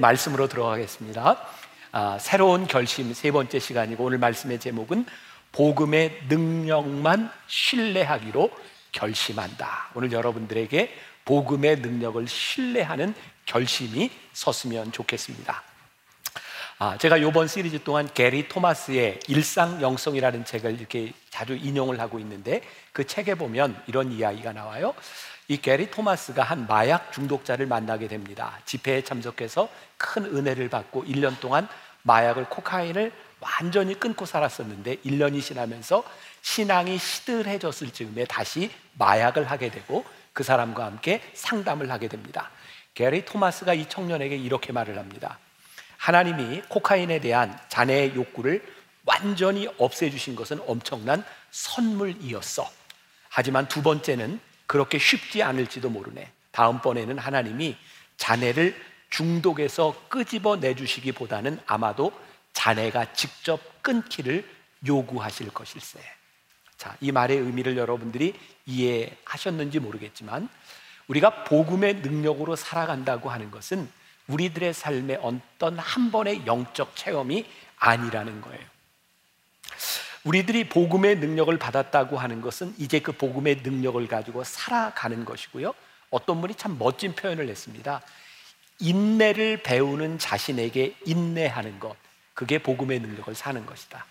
말씀으로 들어가겠습니다. 아, 새로운 결심 세 번째 시간이고 오늘 말씀의 제목은 복음의 능력만 신뢰하기로 결심한다. 오늘 여러분들에게 복음의 능력을 신뢰하는 결심이 섰으면 좋겠습니다. 아, 제가 이번 시리즈 동안 게리 토마스의 일상 영성이라는 책을 이렇게 자주 인용을 하고 있는데 그 책에 보면 이런 이야기가 나와요. 이 게리 토마스가 한 마약 중독자를 만나게 됩니다. 집회에 참석해서 큰 은혜를 받고 1년 동안 마약을 코카인을 완전히 끊고 살았었는데 1년이 지나면서 신앙이 시들해졌을 즈음에 다시 마약을 하게 되고 그 사람과 함께 상담을 하게 됩니다. 게리 토마스가 이 청년에게 이렇게 말을 합니다. 하나님이 코카인에 대한 자네의 욕구를 완전히 없애주신 것은 엄청난 선물이었어. 하지만 두 번째는 그렇게 쉽지 않을지도 모르네. 다음번에는 하나님이 자네를 중독에서 끄집어 내주시기 보다는 아마도 자네가 직접 끊기를 요구하실 것일세. 자, 이 말의 의미를 여러분들이 이해하셨는지 모르겠지만 우리가 복음의 능력으로 살아간다고 하는 것은 우리들의 삶의 어떤 한 번의 영적 체험이 아니라는 거예요. 우리들이 복음의 능력을 받았다고 하는 것은 이제 그 복음의 능력을 가지고 살아가는 것이고요. 어떤 분이 참 멋진 표현을 했습니다. 인내를 배우는 자신에게 인내하는 것. 그게 복음의 능력을 사는 것이다.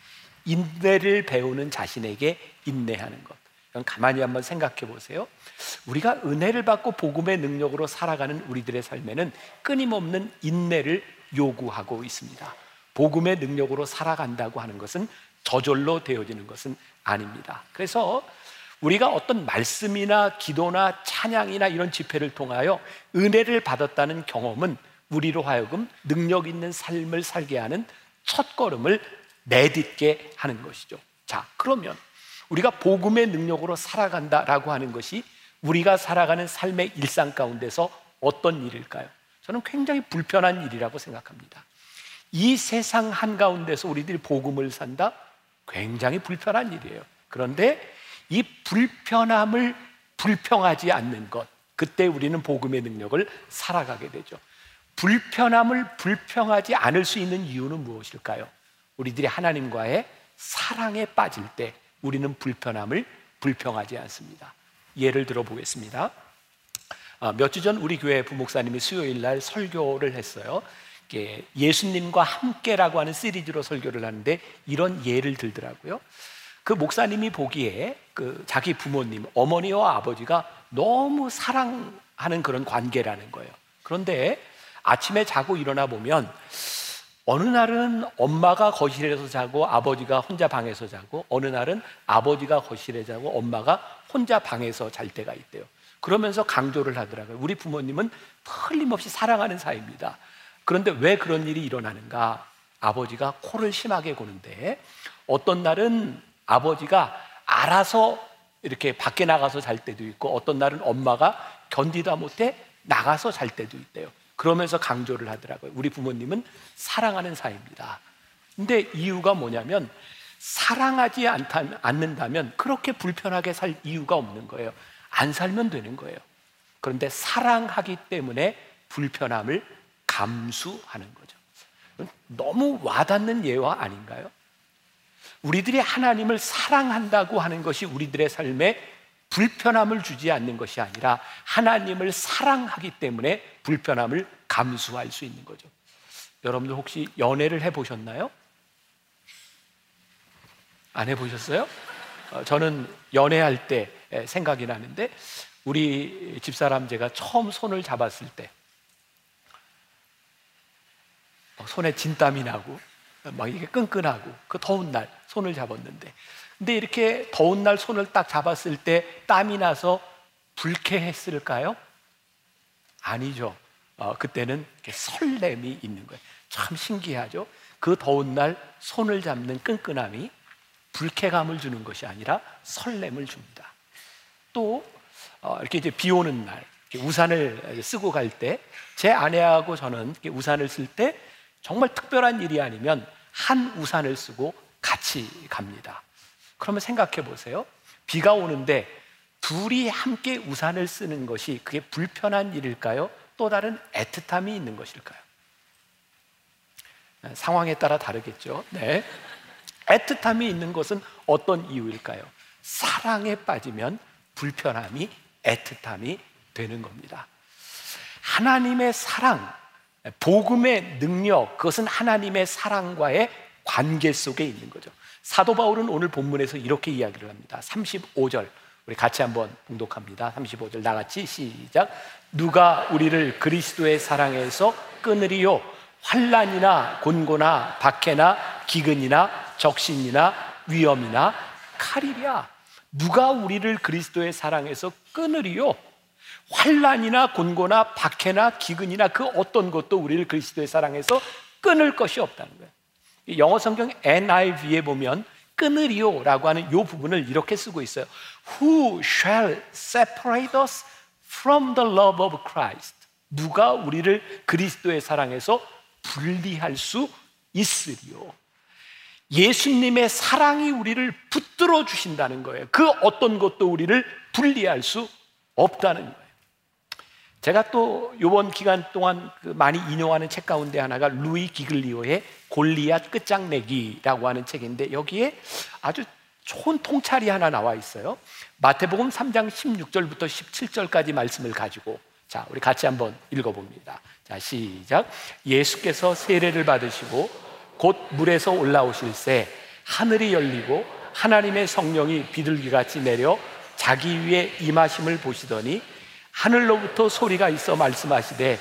인내를 배우는 자신에게 인내하는 것. 가만히 한번 생각해 보세요. 우리가 은혜를 받고 복음의 능력으로 살아가는 우리들의 삶에는 끊임없는 인내를 요구하고 있습니다. 복음의 능력으로 살아간다고 하는 것은 저절로 되어지는 것은 아닙니다. 그래서 우리가 어떤 말씀이나 기도나 찬양이나 이런 집회를 통하여 은혜를 받았다는 경험은 우리로 하여금 능력 있는 삶을 살게 하는 첫 걸음을 내딛게 하는 것이죠. 자, 그러면 우리가 복음의 능력으로 살아간다라고 하는 것이 우리가 살아가는 삶의 일상 가운데서 어떤 일일까요? 저는 굉장히 불편한 일이라고 생각합니다. 이 세상 한가운데서 우리들이 복음을 산다? 굉장히 불편한 일이에요. 그런데 이 불편함을 불평하지 않는 것, 그때 우리는 복음의 능력을 살아가게 되죠. 불편함을 불평하지 않을 수 있는 이유는 무엇일까요? 우리들이 하나님과의 사랑에 빠질 때 우리는 불편함을 불평하지 않습니다. 예를 들어 보겠습니다. 아, 몇주 전 우리 교회 부목사님이 수요일 날 설교를 했어요. 예수님과 함께라고 하는 시리즈로 설교를 하는데 이런 예를 들더라고요. 그 목사님이 보기에 그 자기 부모님, 어머니와 아버지가 너무 사랑하는 그런 관계라는 거예요. 그런데 아침에 자고 일어나 보면 어느 날은 엄마가 거실에서 자고 아버지가 혼자 방에서 자고 어느 날은 아버지가 거실에 자고 엄마가 혼자 방에서 잘 때가 있대요. 그러면서 강조를 하더라고요. 우리 부모님은 틀림없이 사랑하는 사이입니다. 그런데 왜 그런 일이 일어나는가? 아버지가 코를 심하게 고는데 어떤 날은 아버지가 알아서 이렇게 밖에 나가서 잘 때도 있고 어떤 날은 엄마가 견디다 못해 나가서 잘 때도 있대요. 그러면서 강조를 하더라고요. 우리 부모님은 사랑하는 사이입니다. 근데 이유가 뭐냐면 사랑하지 않다, 않는다면 그렇게 불편하게 살 이유가 없는 거예요. 안 살면 되는 거예요. 그런데 사랑하기 때문에 불편함을 감수하는 거죠. 너무 와닿는 예화 아닌가요? 우리들이 하나님을 사랑한다고 하는 것이 우리들의 삶에 불편함을 주지 않는 것이 아니라 하나님을 사랑하기 때문에 불편함을 감수할 수 있는 거죠. 여러분들 혹시 연애를 해보셨나요? 안 해보셨어요? 어, 저는 연애할 때 생각이 나는데 우리 집사람 제가 처음 손을 잡았을 때 손에 진땀이 나고 막 이게 끈끈하고 그 더운 날 손을 잡았는데 근데 이렇게 더운 날 손을 딱 잡았을 때 땀이 나서 불쾌했을까요? 아니죠. 어, 그때는 설렘이 있는 거예요. 참 신기하죠. 그 더운 날 손을 잡는 끈끈함이 불쾌감을 주는 것이 아니라 설렘을 줍니다. 또 어, 이렇게 이제 비 오는 날 우산을 쓰고 갈 때 제 아내하고 저는 우산을 쓸 때 정말 특별한 일이 아니면 한 우산을 쓰고 같이 갑니다. 그러면 생각해 보세요. 비가 오는데 둘이 함께 우산을 쓰는 것이 그게 불편한 일일까요? 또 다른 애틋함이 있는 것일까요? 네, 상황에 따라 다르겠죠. 네. 애틋함이 있는 것은 어떤 이유일까요? 사랑에 빠지면 불편함이 애틋함이 되는 겁니다. 하나님의 사랑, 복음의 능력, 그것은 하나님의 사랑과의 관계 속에 있는 거죠. 사도 바울은 오늘 본문에서 이렇게 이야기를 합니다. 35절. 우리 같이 한번 봉독합니다. 35절 나 같이 시작. 누가 우리를 그리스도의 사랑에서 끊으리요? 환란이나 곤고나 박해나 기근이나 적신이나 위험이나 칼이랴. 누가 우리를 그리스도의 사랑에서 끊으리요? 환란이나 곤고나 박해나 기근이나 그 어떤 것도 우리를 그리스도의 사랑에서 끊을 것이 없다는 거예요. 영어 성경 NIV에 보면 끊으리요라고 하는 이 부분을 이렇게 쓰고 있어요. Who shall separate us from the love of Christ? 누가 우리를 그리스도의 사랑에서 분리할 수 있으리요? 예수님의 사랑이 우리를 붙들어 주신다는 거예요. 그 어떤 것도 우리를 분리할 수 없다는 거예요. 제가 또 이번 기간 동안 그 많이 인용하는 책 가운데 하나가 루이 기글리오의 골리앗 끝장내기라고 하는 책인데 여기에 아주 좋은 통찰이 하나 나와 있어요. 마태복음 3장 16절부터 17절까지 말씀을 가지고 자, 우리 같이 한번 읽어 봅니다. 자, 시작. 예수께서 세례를 받으시고 곧 물에서 올라오실새 하늘이 열리고 하나님의 성령이 비둘기같이 내려 자기 위에 임하심을 보시더니 하늘로부터 소리가 있어 말씀하시되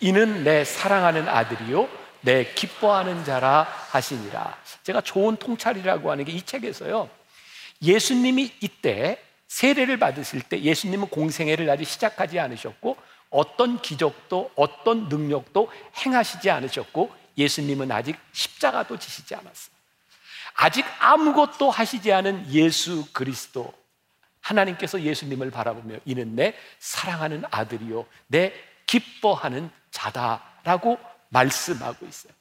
이는 내 사랑하는 아들이요 내 기뻐하는 자라 하시니라. 제가 좋은 통찰이라고 하는 게 이 책에서요. 예수님이 이때 세례를 받으실 때 예수님은 공생애를 아직 시작하지 않으셨고 어떤 기적도 어떤 능력도 행하시지 않으셨고 예수님은 아직 십자가도 지시지 않았어요. 아직 아무것도 하시지 않은 예수 그리스도 하나님께서 예수님을 바라보며 이는 내 사랑하는 아들이요 내 기뻐하는 자다라고 말씀하고 있어요.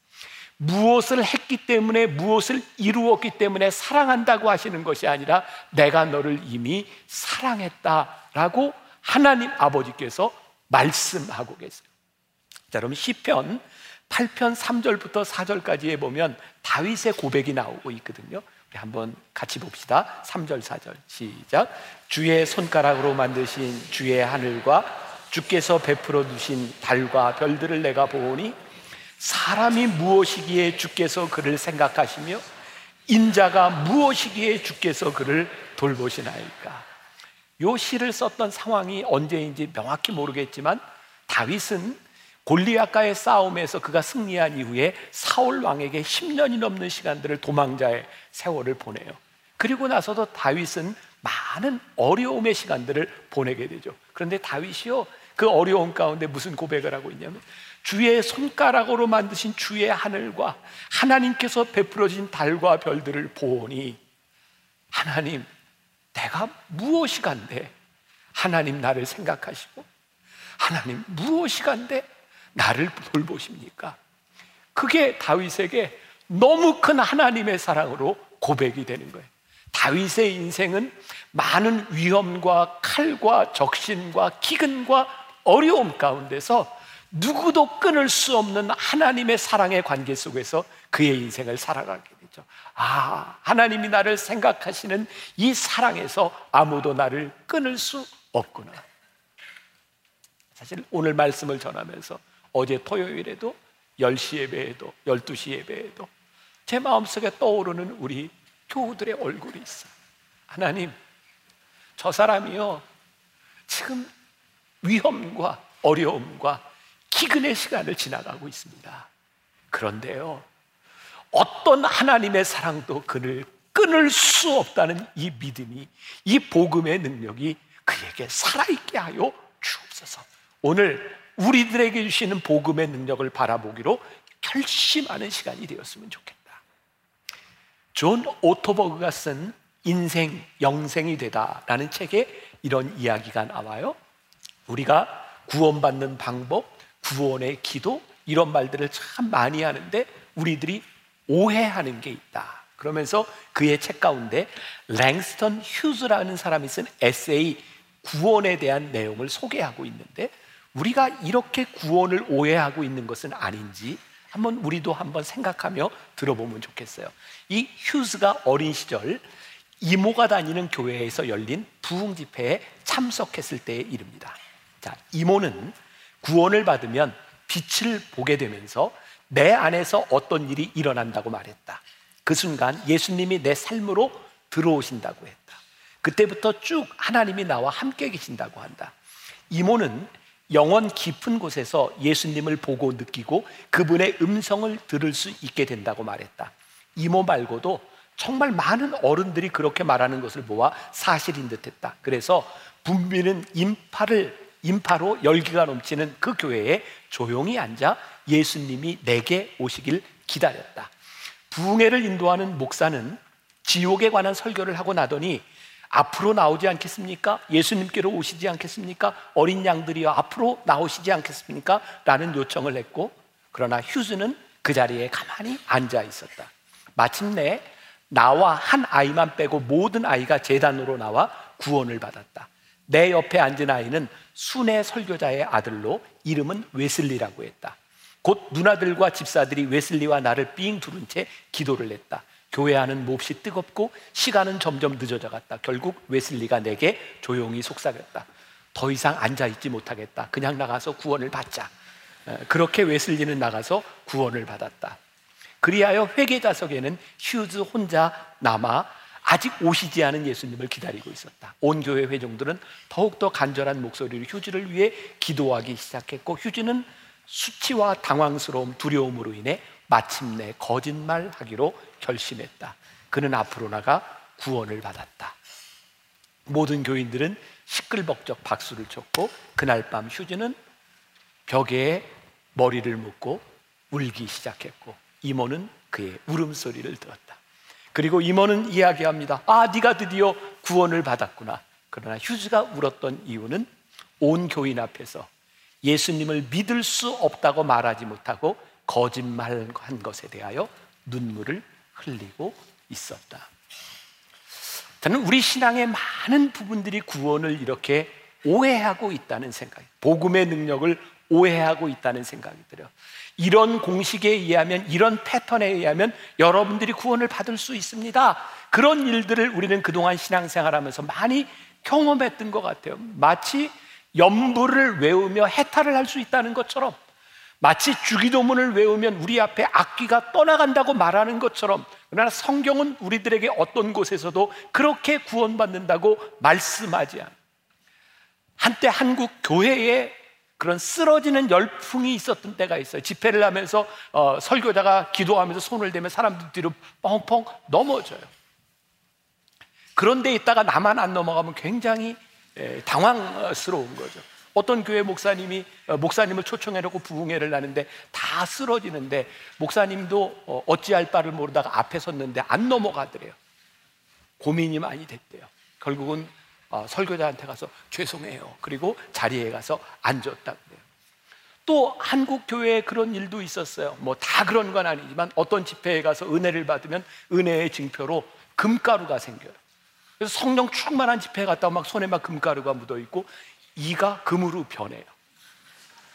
무엇을 했기 때문에 무엇을 이루었기 때문에 사랑한다고 하시는 것이 아니라 내가 너를 이미 사랑했다라고 하나님 아버지께서 말씀하고 계세요. 자, 그럼 시편 8편 3절부터 4절까지에 보면 다윗의 고백이 나오고 있거든요. 우리 한번 같이 봅시다. 3절, 4절. 시작. 주의 손가락으로 만드신 주의 하늘과 주께서 베풀어 두신 달과 별들을 내가 보니 사람이 무엇이기에 주께서 그를 생각하시며 인자가 무엇이기에 주께서 그를 돌보시나이까. 요 시를 썼던 상황이 언제인지 명확히 모르겠지만 다윗은 골리앗과의 싸움에서 그가 승리한 이후에 사울 왕에게 10년이 넘는 시간들을 도망자의 세월을 보내요. 그리고 나서도 다윗은 많은 어려움의 시간들을 보내게 되죠. 그런데 다윗이요, 그 어려움 가운데 무슨 고백을 하고 있냐면, 주의 손가락으로 만드신 주의 하늘과 하나님께서 베풀어진 달과 별들을 보니, 하나님, 내가 무엇이 간데 하나님 나를 생각하시고, 하나님 무엇이 간데 나를 돌보십니까? 그게 다윗에게 너무 큰 하나님의 사랑으로 고백이 되는 거예요. 다윗의 인생은 많은 위험과 칼과 적신과 기근과 어려움 가운데서 누구도 끊을 수 없는 하나님의 사랑의 관계 속에서 그의 인생을 살아가게 되죠. 아, 하나님이 나를 생각하시는 이 사랑에서 아무도 나를 끊을 수 없구나. 사실 오늘 말씀을 전하면서 어제 토요일에도 10시 예배에도 12시 예배에도 제 마음속에 떠오르는 우리 교우들의 얼굴이 있어. 하나님, 저 사람이요. 지금 위험과 어려움과 기근의 시간을 지나가고 있습니다. 그런데요. 어떤 하나님의 사랑도 그를 끊을 수 없다는 이 믿음이 이 복음의 능력이 그에게 살아있게 하여 주옵소서. 오늘 우리들에게 주시는 복음의 능력을 바라보기로 결심하는 시간이 되었으면 좋겠다. 존 오트버그가 쓴 인생 영생이 되다라는 책에 이런 이야기가 나와요. 우리가 구원받는 방법, 구원의 기도 이런 말들을 참 많이 하는데 우리들이 오해하는 게 있다. 그러면서 그의 책 가운데 랭스턴 휴즈라는 사람이 쓴 에세이 구원에 대한 내용을 소개하고 있는데 우리가 이렇게 구원을 오해하고 있는 것은 아닌지 한번 우리도 한번 생각하며 들어보면 좋겠어요. 이 휴즈가 어린 시절 이모가 다니는 교회에서 열린 부흥 집회에 참석했을 때의 일입니다. 자, 이모는 구원을 받으면 빛을 보게 되면서 내 안에서 어떤 일이 일어난다고 말했다. 그 순간 예수님이 내 삶으로 들어오신다고 했다. 그때부터 쭉 하나님이 나와 함께 계신다고 한다. 이모는 영원 깊은 곳에서 예수님을 보고 느끼고 그분의 음성을 들을 수 있게 된다고 말했다. 이모 말고도 정말 많은 어른들이 그렇게 말하는 것을 보아 사실인 듯 했다. 그래서 분비는 인파를 인파로 열기가 넘치는 그 교회에 조용히 앉아 예수님이 내게 오시길 기다렸다. 부흥회를 인도하는 목사는 지옥에 관한 설교를 하고 나더니 앞으로 나오지 않겠습니까? 예수님께로 오시지 않겠습니까? 어린 양들이여 앞으로 나오시지 않겠습니까? 라는 요청을 했고 그러나 휴즈는 그 자리에 가만히 앉아 있었다. 마침내 나와 한 아이만 빼고 모든 아이가 재단으로 나와 구원을 받았다. 내 옆에 앉은 아이는 순회 설교자의 아들로 이름은 웨슬리라고 했다. 곧 누나들과 집사들이 웨슬리와 나를 삥 두른 채 기도를 했다. 교회 안은 몹시 뜨겁고 시간은 점점 늦어져 갔다. 결국 웨슬리가 내게 조용히 속삭였다. 더 이상 앉아 있지 못하겠다. 그냥 나가서 구원을 받자. 그렇게 웨슬리는 나가서 구원을 받았다. 그리하여 회계자석에는 휴즈 혼자 남아 아직 오시지 않은 예수님을 기다리고 있었다. 온 교회 회종들은 더욱더 간절한 목소리로 휴즈를 위해 기도하기 시작했고 휴즈는 수치와 당황스러움, 두려움으로 인해 마침내 거짓말하기로 결심했다. 그는 앞으로 나가 구원을 받았다. 모든 교인들은 시끌벅적 박수를 쳤고 그날 밤 휴즈는 벽에 머리를 묶고 울기 시작했고 이모는 그의 울음소리를 들었다. 그리고 이모는 이야기합니다. 아, 네가 드디어 구원을 받았구나. 그러나 휴즈가 울었던 이유는 온 교인 앞에서 예수님을 믿을 수 없다고 말하지 못하고 거짓말한 것에 대하여 눈물을 흘리고 있었다. 저는 우리 신앙의 많은 부분들이 구원을 이렇게 오해하고 있다는 생각이, 복음의 능력을 오해하고 있다는 생각이 들어요. 이런 공식에 의하면, 이런 패턴에 의하면 여러분들이 구원을 받을 수 있습니다. 그런 일들을 우리는 그동안 신앙생활 하면서 많이 경험했던 것 같아요. 마치 연부를 외우며 해탈을 할 수 있다는 것처럼 마치 주기도문을 외우면 우리 앞에 악귀가 떠나간다고 말하는 것처럼 그러나 성경은 우리들에게 어떤 곳에서도 그렇게 구원받는다고 말씀하지 않아. 한때 한국 교회에 그런 쓰러지는 열풍이 있었던 때가 있어요. 집회를 하면서 어, 설교자가 기도하면서 손을 대면 사람들 뒤로 뻥뻥 넘어져요. 그런데 있다가 나만 안 넘어가면 굉장히 에, 당황스러운 거죠. 어떤 교회 목사님이 어, 목사님을 초청해놓고 부흥회를 하는데 다 쓰러지는데 목사님도 어, 어찌할 바를 모르다가 앞에 섰는데 안 넘어가더래요. 고민이 많이 됐대요. 결국은 어, 설교자한테 가서 죄송해요. 그리고 자리에 가서 앉았다고 해요. 또 한국 교회에 그런 일도 있었어요. 뭐 다 그런 건 아니지만 어떤 집회에 가서 은혜를 받으면 은혜의 증표로 금가루가 생겨요. 그래서 성령 충만한 집회에 갔다가 막 손에 막 금가루가 묻어 있고 이가 금으로 변해요.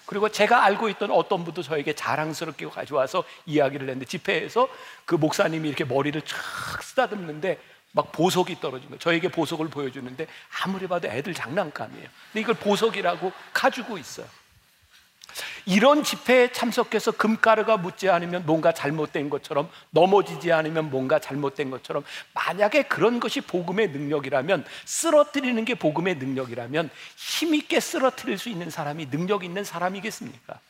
그리고 제가 알고 있던 어떤 분도 저에게 자랑스럽게 가져와서 이야기를 했는데 집회에서 그 목사님이 이렇게 머리를 쫙 쓰다듬는데 막 보석이 떨어진 거예요. 저에게 보석을 보여주는데 아무리 봐도 애들 장난감이에요. 근데 이걸 보석이라고 가지고 있어요. 이런 집회에 참석해서 금가루가 묻지 않으면 뭔가 잘못된 것처럼 넘어지지 않으면 뭔가 잘못된 것처럼 만약에 그런 것이 복음의 능력이라면 쓰러뜨리는 게 복음의 능력이라면 힘있게 쓰러뜨릴 수 있는 사람이 능력 있는 사람이겠습니까?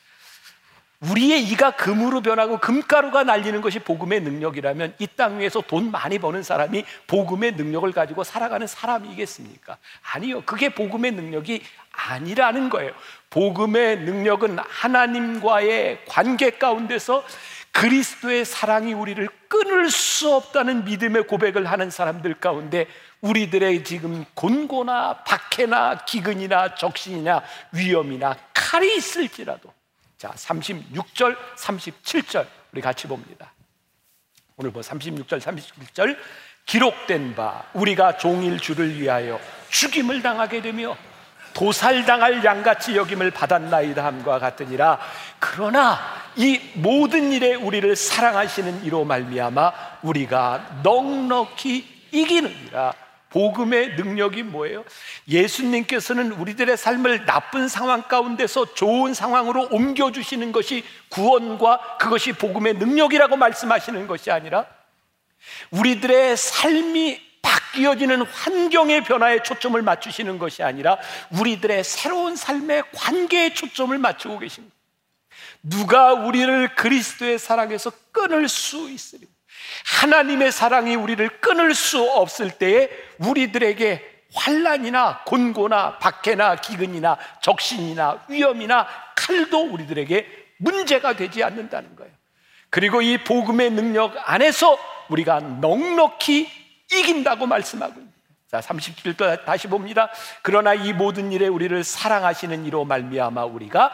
우리의 이가 금으로 변하고 금가루가 날리는 것이 복음의 능력이라면 이 땅 위에서 돈 많이 버는 사람이 복음의 능력을 가지고 살아가는 사람이겠습니까? 아니요. 그게 복음의 능력이 아니라는 거예요. 복음의 능력은 하나님과의 관계 가운데서 그리스도의 사랑이 우리를 끊을 수 없다는 믿음의 고백을 하는 사람들 가운데 우리들의 지금 곤고나 박해나 기근이나 적신이나 위험이나 칼이 있을지라도 자, 36절, 37절 우리 같이 봅니다. 오늘 뭐 36절, 37절? 기록된 바 우리가 종일 주를 위하여 죽임을 당하게 되며 도살당할 양같이 여김을 받았나이다 함과 같으니라. 그러나 이 모든 일에 우리를 사랑하시는 이로 말미암아 우리가 넉넉히 이기느니라 복음의 능력이 뭐예요? 예수님께서는 우리들의 삶을 나쁜 상황 가운데서 좋은 상황으로 옮겨주시는 것이 구원과 그것이 복음의 능력이라고 말씀하시는 것이 아니라 우리들의 삶이 바뀌어지는 환경의 변화에 초점을 맞추시는 것이 아니라 우리들의 새로운 삶의 관계에 초점을 맞추고 계십니다. 누가 우리를 그리스도의 사랑에서 끊을 수 있으리까? 하나님의 사랑이 우리를 끊을 수 없을 때에 우리들에게 환란이나 곤고나 박해나 기근이나 적신이나 위험이나 칼도 우리들에게 문제가 되지 않는다는 거예요. 그리고 이 복음의 능력 안에서 우리가 넉넉히 이긴다고 말씀하고. 자, 30절 다시 봅니다. 그러나 이 모든 일에 우리를 사랑하시는 이로 말미암아 우리가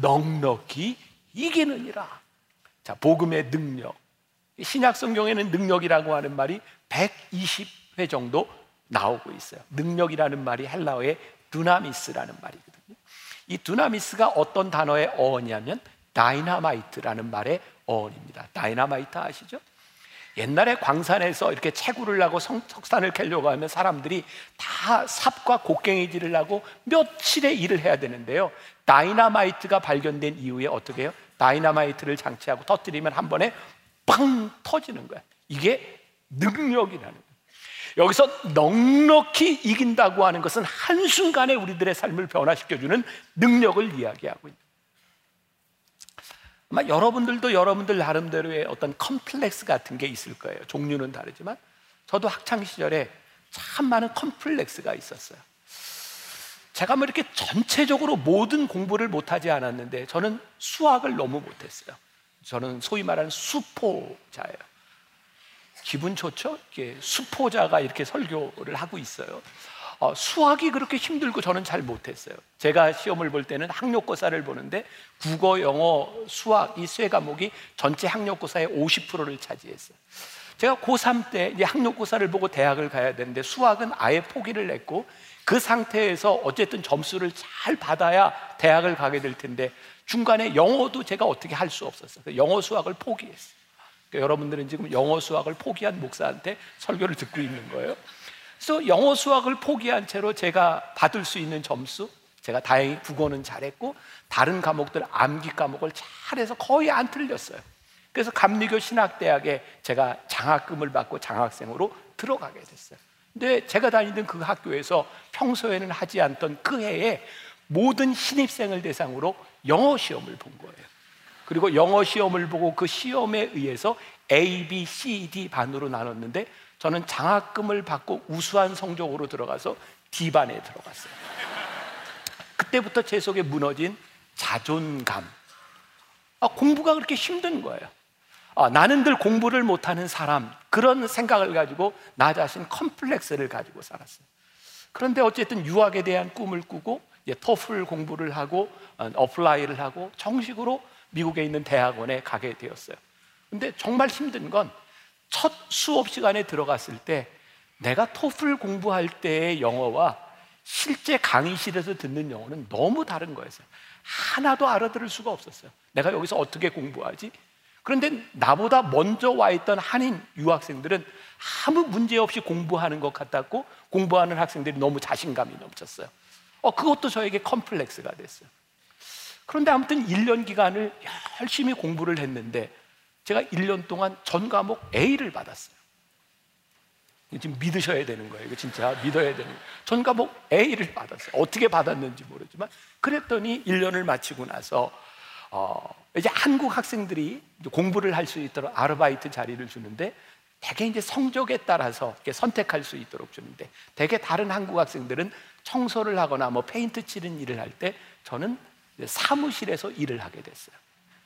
넉넉히 이기느니라. 자, 복음의 능력. 신약 성경에는 능력이라고 하는 말이 120회 정도 나오고 있어요. 능력이라는 말이 헬라어의 두나미스라는 말이거든요. 이 두나미스가 어떤 단어의 어원이냐면 다이나마이트라는 말의 어원입니다. 다이나마이트 아시죠? 옛날에 광산에서 이렇게 채굴을 하고 성, 석산을 캐려고 하면 사람들이 다 삽과 곡괭이질을 하고 며칠의 일을 해야 되는데요. 다이나마이트가 발견된 이후에 어떻게 해요? 다이나마이트를 장치하고 터뜨리면 한 번에 빵 터지는 거야. 이게 능력이라는 거야. 여기서 넉넉히 이긴다고 하는 것은 한순간에 우리들의 삶을 변화시켜주는 능력을 이야기하고 있는 아마 여러분들도 여러분들 나름대로의 어떤 컴플렉스 같은 게 있을 거예요. 종류는 다르지만 저도 학창 시절에 참 많은 컴플렉스가 있었어요. 제가 뭐 이렇게 전체적으로 모든 공부를 못하지 않았는데 저는 수학을 너무 못했어요. 저는 소위 말하는 수포자예요. 기분 좋죠? 이렇게 수포자가 이렇게 설교를 하고 있어요. 어, 수학이 그렇게 힘들고 저는 잘 못했어요. 제가 시험을 볼 때는 학력고사를 보는데 국어, 영어, 수학 이 세 과목이 전체 학력고사의 50%를 차지했어요. 제가 고3 때 이제 학력고사를 보고 대학을 가야 되는데 수학은 아예 포기를 했고 그 상태에서 어쨌든 점수를 잘 받아야 대학을 가게 될 텐데 중간에 영어도 제가 어떻게 할 수 없었어요. 영어 수학을 포기했어요. 그러니까 여러분들은 지금 영어 수학을 포기한 목사한테 설교를 듣고 있는 거예요. 그래서 영어 수학을 포기한 채로 제가 받을 수 있는 점수, 제가 다행히 국어는 잘했고 다른 과목들 암기 과목을 잘해서 거의 안 틀렸어요. 그래서 감리교 신학대학에 제가 장학금을 받고 장학생으로 들어가게 됐어요. 근데 제가 다니던 그 학교에서 평소에는 하지 않던 그 해에 모든 신입생을 대상으로 영어 시험을 본 거예요. 그리고 영어 시험을 보고 그 시험에 의해서 A, B, C, D 반으로 나눴는데 저는 장학금을 받고 우수한 성적으로 들어가서 D반에 들어갔어요. 그때부터 제 속에 무너진 자존감. 아, 공부가 그렇게 힘든 거예요. 아, 나는 늘 공부를 못하는 사람 그런 생각을 가지고 나 자신 컴플렉스를 가지고 살았어요. 그런데 어쨌든 유학에 대한 꿈을 꾸고 토플 공부를 하고 어, apply를 하고 정식으로 미국에 있는 대학원에 가게 되었어요. 근데 정말 힘든 건 첫 수업 시간에 들어갔을 때 내가 토플 공부할 때의 영어와 실제 강의실에서 듣는 영어는 너무 다른 거였어요. 하나도 알아들을 수가 없었어요. 내가 여기서 어떻게 공부하지? 그런데 나보다 먼저 와 있던 한인 유학생들은 아무 문제 없이 공부하는 것 같았고 공부하는 학생들이 너무 자신감이 넘쳤어요. 어, 그것도 저에게 컴플렉스가 됐어요. 그런데 아무튼 1년 기간을 열심히 공부를 했는데 제가 1년 동안 전 과목 A를 받았어요. 지금 믿으셔야 되는 거예요. 이거 진짜 믿어야 되는 거예요. 전 과목 A를 받았어요. 어떻게 받았는지 모르지만 그랬더니 1년을 마치고 나서 어, 이제 한국 학생들이 공부를 할 수 있도록 아르바이트 자리를 주는데 대개 이제 성적에 따라서 이렇게 선택할 수 있도록 주는데 대개 다른 한국 학생들은 청소를 하거나 뭐 페인트 칠은 일을 할 때 저는 사무실에서 일을 하게 됐어요.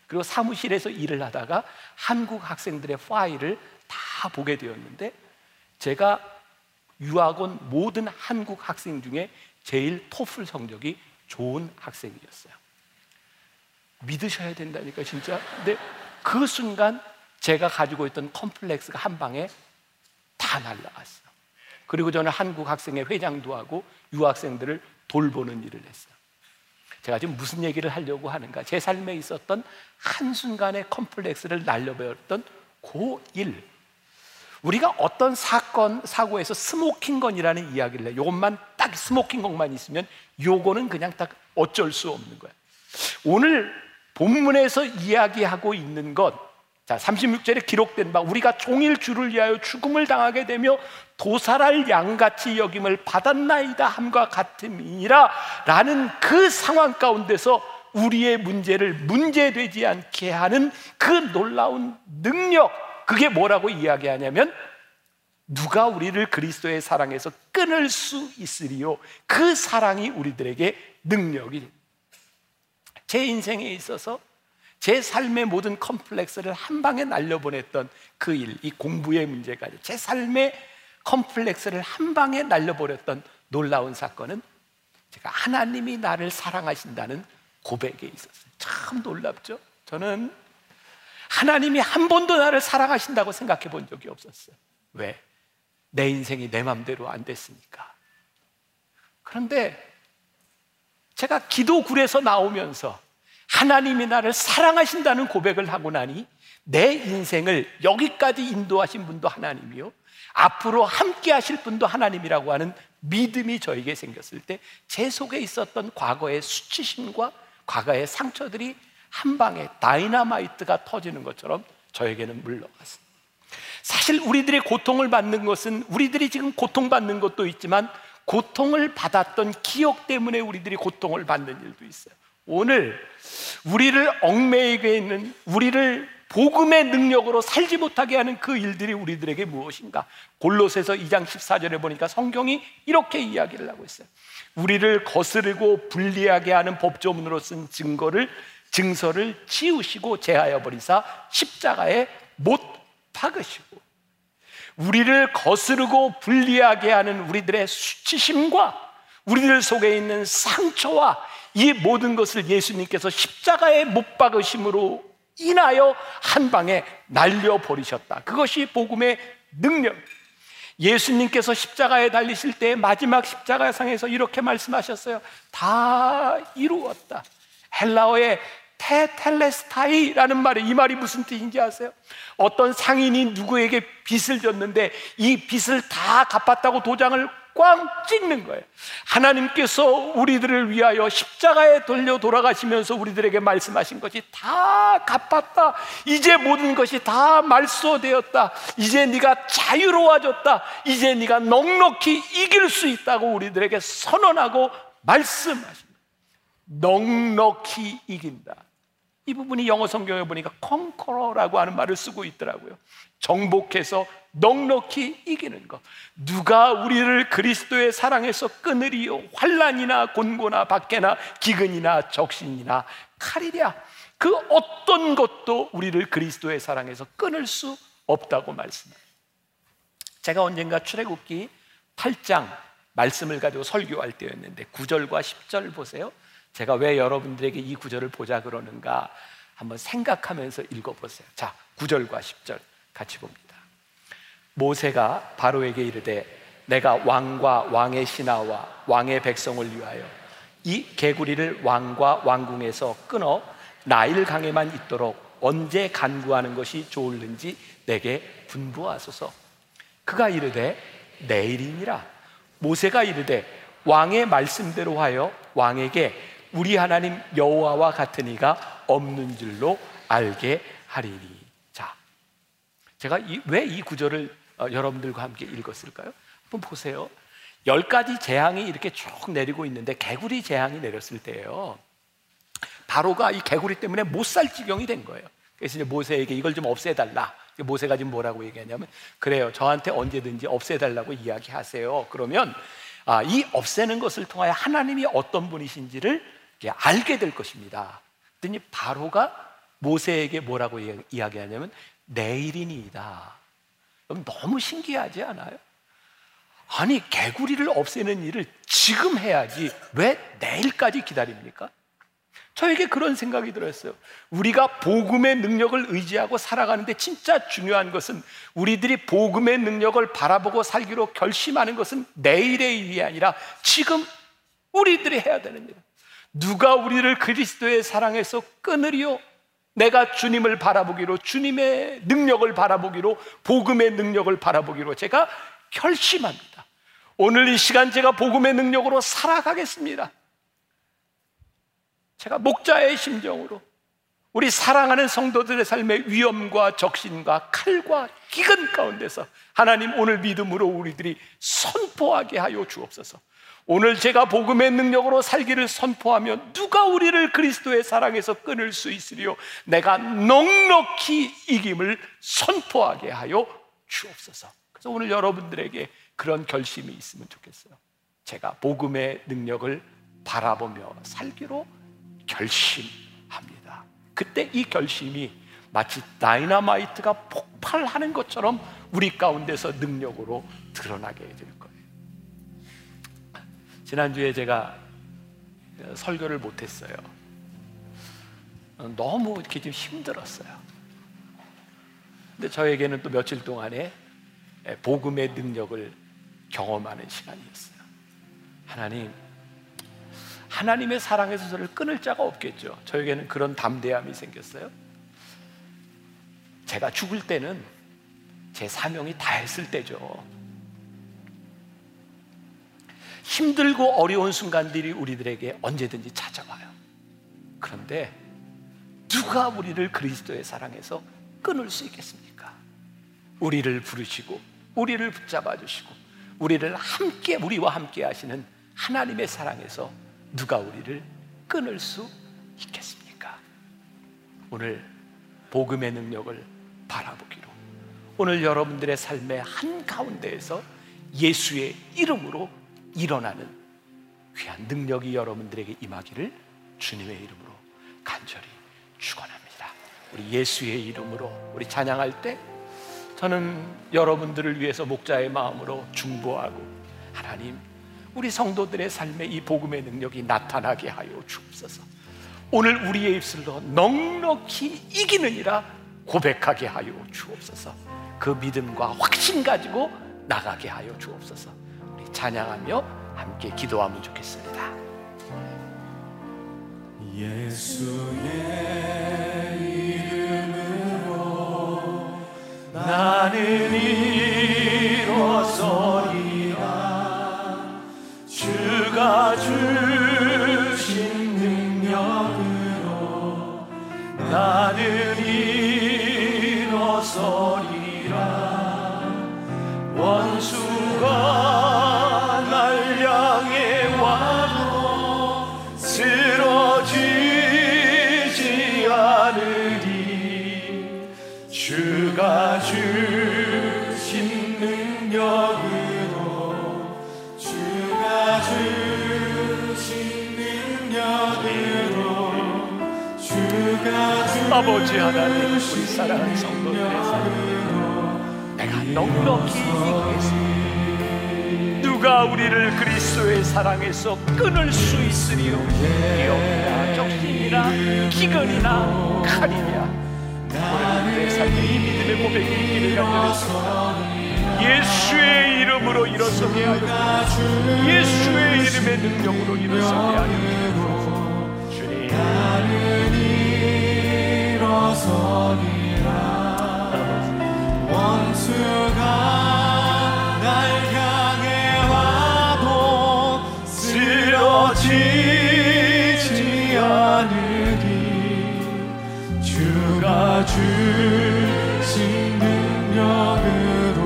그리고 사무실에서 일을 하다가 한국 학생들의 파일을 다 보게 되었는데 제가 유학 원 모든 한국 학생 중에 제일 토플 성적이 좋은 학생이었어요. 믿으셔야 된다니까 진짜. 근데 그 순간 제가 가지고 있던 컴플렉스가 한 방에 다 날라갔어요. 그리고 저는 한국 학생회 회장도 하고 유학생들을 돌보는 일을 했어요. 제가 지금 무슨 얘기를 하려고 하는가? 제 삶에 있었던 한순간의 컴플렉스를 날려버렸던 그 일. 우리가 어떤 사건, 사고에서 smoking gun이라는 이야기를 해. 요것만 딱 smoking gun만 있으면 요거는 그냥 딱 어쩔 수 없는 거야. 오늘 본문에서 이야기하고 있는 것, 자, 36절에 기록된 바, 우리가 종일 주를 위하여 죽음을 당하게 되며 도살할 양같이 여김을 받았나이다 함과 같음이라 라는 그 상황 가운데서 우리의 문제를 문제되지 않게 하는 그 놀라운 능력, 그게 뭐라고 이야기하냐면 누가 우리를 그리스도의 사랑에서 끊을 수 있으리요? 그 사랑이 우리들에게 능력이 제 인생에 있어서 제 삶의 모든 컴플렉스를 한 방에 날려보냈던 그 일, 이 공부의 문제가 제 삶의 컴플렉스를 한 방에 날려버렸던 놀라운 사건은 제가 하나님이 나를 사랑하신다는 고백에 있었어요. 참 놀랍죠? 저는 하나님이 한 번도 나를 사랑하신다고 생각해 본 적이 없었어요. 왜? 내 인생이 내 맘대로 안 됐으니까. 그런데 제가 기도굴에서 나오면서 하나님이 나를 사랑하신다는 고백을 하고 나니 내 인생을 여기까지 인도하신 분도 하나님이요. 앞으로 함께 하실 분도 하나님이라고 하는 믿음이 저에게 생겼을 때 제 속에 있었던 과거의 수치심과 과거의 상처들이 한 방에 다이나마이트가 터지는 것처럼 저에게는 물러갔습니다. 사실 우리들의 고통을 받는 것은 우리들이 지금 고통받는 것도 있지만 고통을 받았던 기억 때문에 우리들이 고통을 받는 일도 있어요. 오늘 우리를 얽매이게 있는 우리를 복음의 능력으로 살지 못하게 하는 그 일들이 우리들에게 무엇인가? 골로새서 2장 14절에 보니까 성경이 이렇게 이야기를 하고 있어요. 우리를 거스르고 불리하게 하는 법조문으로 쓴 증거를 증서를 지우시고 제하여 버리사 십자가에 못 박으시고 우리를 거스르고 불리하게 하는 우리들의 수치심과 우리들 속에 있는 상처와 이 모든 것을 예수님께서 십자가에 못 박으심으로 인하여 한 방에 날려 버리셨다. 그것이 복음의 능력. 예수님께서 십자가에 달리실 때 마지막 십자가상에서 이렇게 말씀하셨어요. 다 이루었다. 헬라어의 테텔레스타이라는 말이 이 말이 무슨 뜻인지 아세요? 어떤 상인이 누구에게 빚을 졌는데 이 빚을 다 갚았다고 도장을 꽝 찍는 거예요. 하나님께서 우리들을 위하여 십자가에 돌려 돌아가시면서 우리들에게 말씀하신 것이 다 갚았다. 이제 모든 것이 다 말소되었다. 이제 네가 자유로워졌다. 이제 네가 넉넉히 이길 수 있다고 우리들에게 선언하고 말씀하십니다. 넉넉히 이긴다. 이 부분이 영어 성경에 보니까 컨커러라고 하는 말을 쓰고 있더라고요. 정복해서 넉넉히 이기는 것. 누가 우리를 그리스도의 사랑에서 끊으리요? 환란이나 곤고나 박해나 기근이나 적신이나 칼이랴. 그 어떤 것도 우리를 그리스도의 사랑에서 끊을 수 없다고 말씀합니다. 제가 언젠가 출애굽기 8장 말씀을 가지고 설교할 때였는데 9절과 10절 보세요. 제가 왜 여러분들에게 이 구절을 보자 그러는가 한번 생각하면서 읽어보세요. 자, 9절과 10절 같이 봅니다. 모세가 바로에게 이르되 내가 왕과 왕의 신하와 왕의 백성을 위하여 이 개구리를 왕과 왕궁에서 끊어 나일 강에만 있도록 언제 간구하는 것이 좋을는지 내게 분부하소서. 그가 이르되 내일이니라. 모세가 이르되 왕의 말씀대로 하여 왕에게 우리 하나님 여호와와 같은 이가 없는 줄로 알게 하리니. 자, 제가 왜 이 구절을 어, 여러분들과 함께 읽었을까요? 한번 보세요. 열 가지 재앙이 이렇게 쭉 내리고 있는데 개구리 재앙이 내렸을 때예요. 바로가 이 개구리 때문에 못 살 지경이 된 거예요. 그래서 이제 모세에게 이걸 좀 없애달라. 모세가 지금 뭐라고 얘기하냐면 그래요. 저한테 언제든지 없애달라고 이야기하세요. 그러면 아, 이 없애는 것을 통하여 하나님이 어떤 분이신지를 알게 될 것입니다. 그랬더니 바로가 모세에게 뭐라고 이야기하냐면 내일이니이다. 너무 신기하지 않아요? 아니 개구리를 없애는 일을 지금 해야지 왜 내일까지 기다립니까? 저에게 그런 생각이 들었어요. 우리가 복음의 능력을 의지하고 살아가는데 진짜 중요한 것은 우리들이 복음의 능력을 바라보고 살기로 결심하는 것은 내일의 일이 아니라 지금 우리들이 해야 되는 일. 누가 우리를 그리스도의 사랑에서 끊으리요? 내가 주님을 바라보기로 주님의 능력을 바라보기로 복음의 능력을 바라보기로 제가 결심합니다. 오늘 이 시간 제가 복음의 능력으로 살아가겠습니다. 제가 목자의 심정으로 우리 사랑하는 성도들의 삶의 위험과 적신과 칼과 기근 가운데서 하나님 오늘 믿음으로 우리들이 선포하게 하여 주옵소서. 오늘 제가 복음의 능력으로 살기를 선포하며 누가 우리를 그리스도의 사랑에서 끊을 수 있으리요? 내가 넉넉히 이김을 선포하게 하여 주옵소서. 그래서 오늘 여러분들에게 그런 결심이 있으면 좋겠어요. 제가 복음의 능력을 바라보며 살기로 결심합니다. 그때 이 결심이 마치 다이나마이트가 폭발하는 것처럼 우리 가운데서 능력으로 드러나게 될 거예요. 지난주에 제가 설교를 못했어요. 너무 이렇게 좀 힘들었어요. 근데 저에게는 또 며칠 동안에 복음의 능력을 경험하는 시간이었어요. 하나님, 하나님의 사랑에서 저를 끊을 자가 없겠죠. 저에게는 그런 담대함이 생겼어요. 제가 죽을 때는 제 사명이 다 했을 때죠. 힘들고 어려운 순간들이 우리들에게 언제든지 찾아와요. 그런데 누가 우리를 그리스도의 사랑에서 끊을 수 있겠습니까? 우리를 부르시고 우리를 붙잡아 주시고 우리를 함께 우리와 함께 하시는 하나님의 사랑에서 누가 우리를 끊을 수 있겠습니까? 오늘 복음의 능력을 바라보기로 오늘 여러분들의 삶의 한 가운데에서 예수의 이름으로 일어나는 귀한 능력이 여러분들에게 임하기를 주님의 이름으로 간절히 축원합니다. 우리 예수의 이름으로 우리 찬양할 때 저는 여러분들을 위해서 목자의 마음으로 중보하고 하나님 우리 성도들의 삶에 이 복음의 능력이 나타나게 하여 주옵소서. 오늘 우리의 입술로 넉넉히 이기느니라 고백하게 하여 주옵소서. 그 믿음과 확신 가지고 나가게 하여 주옵소서. 찬양하며 함께 기도하면 좋겠습니다. 예수의 이름으로 나는 일 아버지 하나님 우리 사랑하는 성도들의 삶 내가 넉넉히 이기겠습니다. 누가 우리를 그리스도의 사랑에서 끊을 수 있으리요? 기업이나 적신이나 기근이나 칼이냐? 오늘 내 삶에 이 믿음의 고백이 있기를 간절히 예수의 이름으로 일어서게 하여 예수의 이름의 능력으로 일어서게 하여 주님 주신 능력으로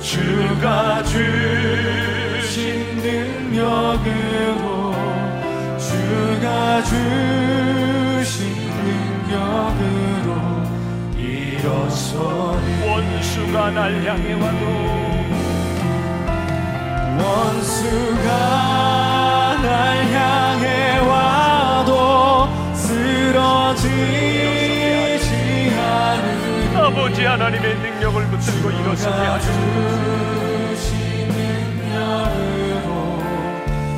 주가 주신 능력으로 주가 주 원수가 날 향해 와도 원수가 날 향해 와도 쓰러지지 않으리. 아버지 하나님의 능력을 붙들고 일어서게 하소서. 능력으로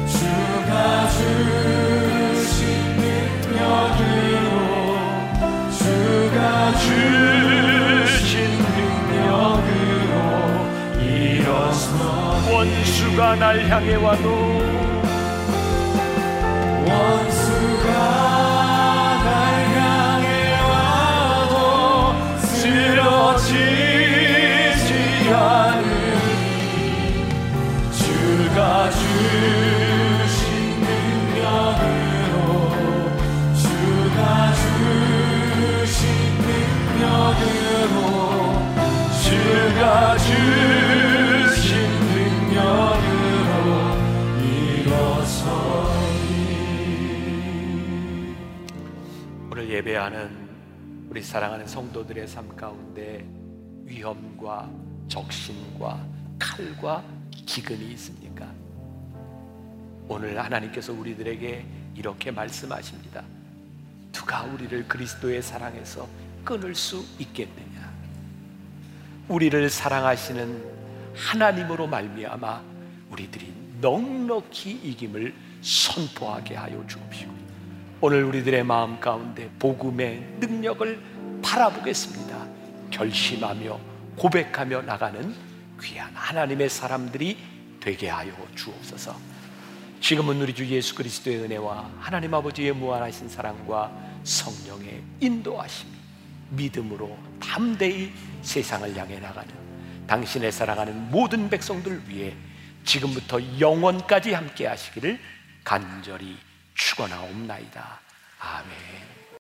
주가 주신 능력으로 주가 주 원수가 날 향해 와도 원수가 날 향해 와도 쓰러지지 않으니 주가 주신 능력으로 주가 주신 능력으로 주가 주 예배하는 우리 사랑하는 성도들의 삶 가운데 위험과 적신과 칼과 기근이 있습니까? 오늘 하나님께서 우리들에게 이렇게 말씀하십니다. 누가 우리를 그리스도의 사랑에서 끊을 수 있겠느냐? 우리를 사랑하시는 하나님으로 말미암아 우리들이 넉넉히 이김을 선포하게 하여 주옵시고 오늘 우리들의 마음 가운데 복음의 능력을 바라보겠습니다. 결심하며 고백하며 나가는 귀한 하나님의 사람들이 되게 하여 주옵소서. 지금은 우리 주 예수 그리스도의 은혜와 하나님 아버지의 무한하신 사랑과 성령의 인도하심이 믿음으로 담대히 세상을 향해 나가는 당신의 사랑하는 모든 백성들 위해 지금부터 영원까지 함께 하시기를 간절히 축원하옵나이다. 아멘.